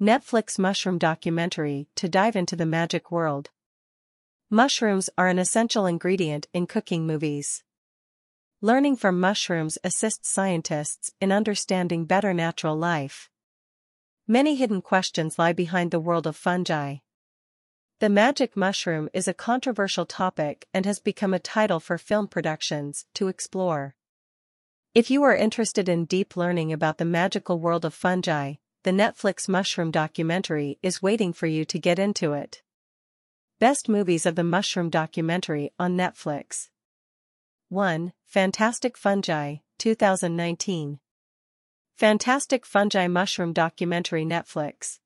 Netflix mushroom documentary to dive into the magic world. Mushrooms are an essential ingredient in cooking movies. Learning from mushrooms assists scientists in understanding better natural life. Many hidden questions lie behind the world of fungi. The magic mushroom is a controversial topic and has become a title for film productions to explore. If you are interested in deep learning about the magical world of fungi, the Netflix mushroom documentary is waiting for you to get into it. Best movies of the mushroom documentary on Netflix. 1. Fantastic Fungi, 2019. Fantastic Fungi Mushroom Documentary Netflix.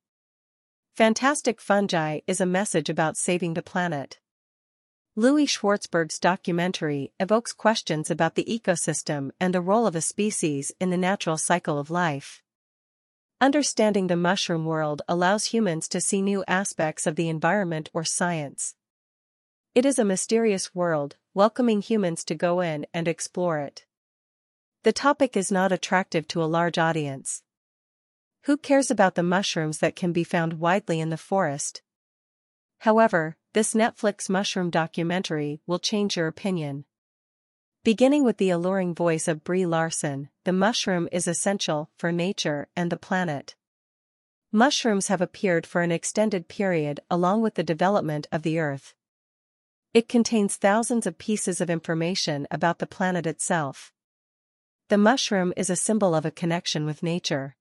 Fantastic Fungi is a message about saving the planet. Louis Schwartzberg's documentary evokes questions about the ecosystem and the role of a species in the natural cycle of life. Understanding the mushroom world allows humans to see new aspects of the environment or science. It is a mysterious world, welcoming humans to go in and explore it. The topic is not attractive to a large audience. Who cares about the mushrooms that can be found widely in the forest? However, this Netflix mushroom documentary will change your opinion. Beginning with the alluring voice of Brie Larson, the mushroom is essential for nature and the planet. Mushrooms have appeared for an extended period along with the development of the Earth. It contains thousands of pieces of information about the planet itself. The mushroom is a symbol of a connection with nature.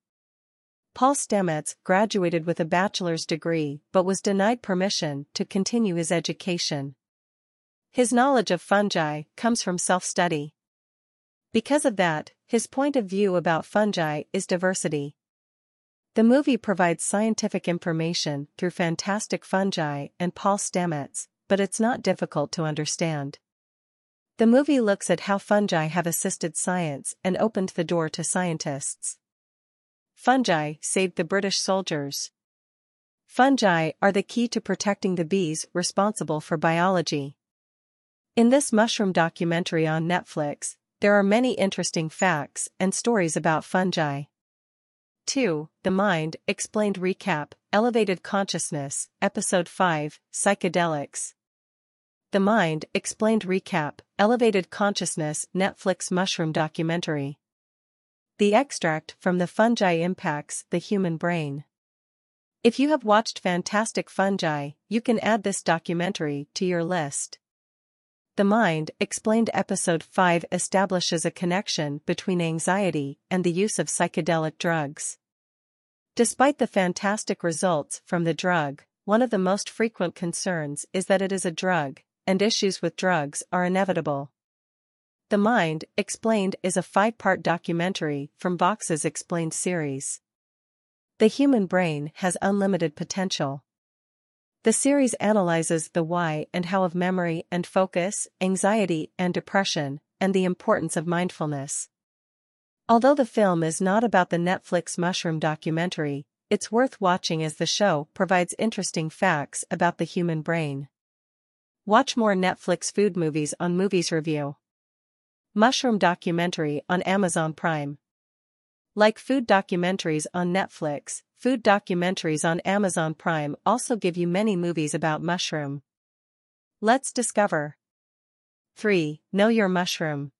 Paul Stamets graduated with a bachelor's degree but was denied permission to continue his education. His knowledge of fungi comes from self-study. Because of that, his point of view about fungi is diversity. The movie provides scientific information through fantastic fungi and Paul Stamets, but it's not difficult to understand. The movie looks at how fungi have assisted science and opened the door to scientists. Fungi saved the British soldiers. Fungi are the key to protecting the bees responsible for biology. In this mushroom documentary on Netflix, there are many interesting facts and stories about fungi. 2. The Mind Explained Recap Elevated Consciousness, Episode 5 Psychedelics. The Mind Explained Recap Elevated Consciousness Netflix Mushroom Documentary. The extract from the fungi impacts the human brain. If you have watched Fantastic Fungi, you can add this documentary to your list. The Mind Explained Episode 5 establishes a connection between anxiety and the use of psychedelic drugs. Despite the fantastic results from the drug, one of the most frequent concerns is that it is a drug, and issues with drugs are inevitable. The Mind Explained is a five-part documentary from Vox's Explained series. The human brain has unlimited potential. The series analyzes the why and how of memory and focus, anxiety and depression, and the importance of mindfulness. Although the film is not about the Netflix mushroom documentary, it's worth watching as the show provides interesting facts about the human brain. Watch more Netflix food movies on Movies Review. Mushroom documentary on Amazon Prime. Like food documentaries on Netflix, Food documentaries on Amazon Prime also give you many movies about mushroom. Let's discover. 3. Know Your Mushroom.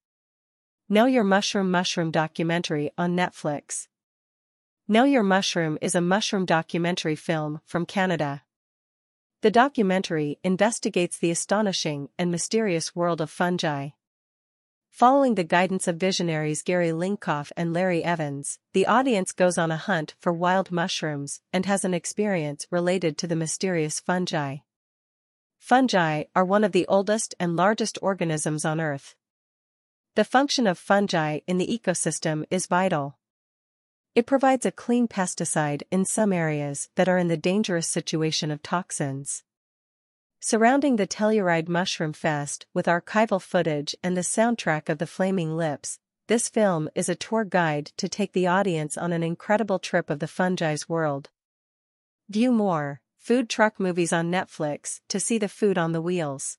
Know Your Mushroom Mushroom documentary on Netflix. Know Your Mushroom is a mushroom documentary film from Canada. The documentary investigates the astonishing and mysterious world of fungi. Following the guidance of visionaries Gary Lincoff and Larry Evans, the audience goes on a hunt for wild mushrooms and has an experience related to the mysterious fungi. Fungi are one of the oldest and largest organisms on Earth. The function of fungi in the ecosystem is vital. It provides a clean pesticide in some areas that are in the dangerous situation of toxins. Surrounding the Telluride Mushroom Fest with archival footage and the soundtrack of the Flaming Lips, this film is a tour guide to take the audience on an incredible trip of the fungi's world. View more food truck movies on Netflix to see the food on the wheels.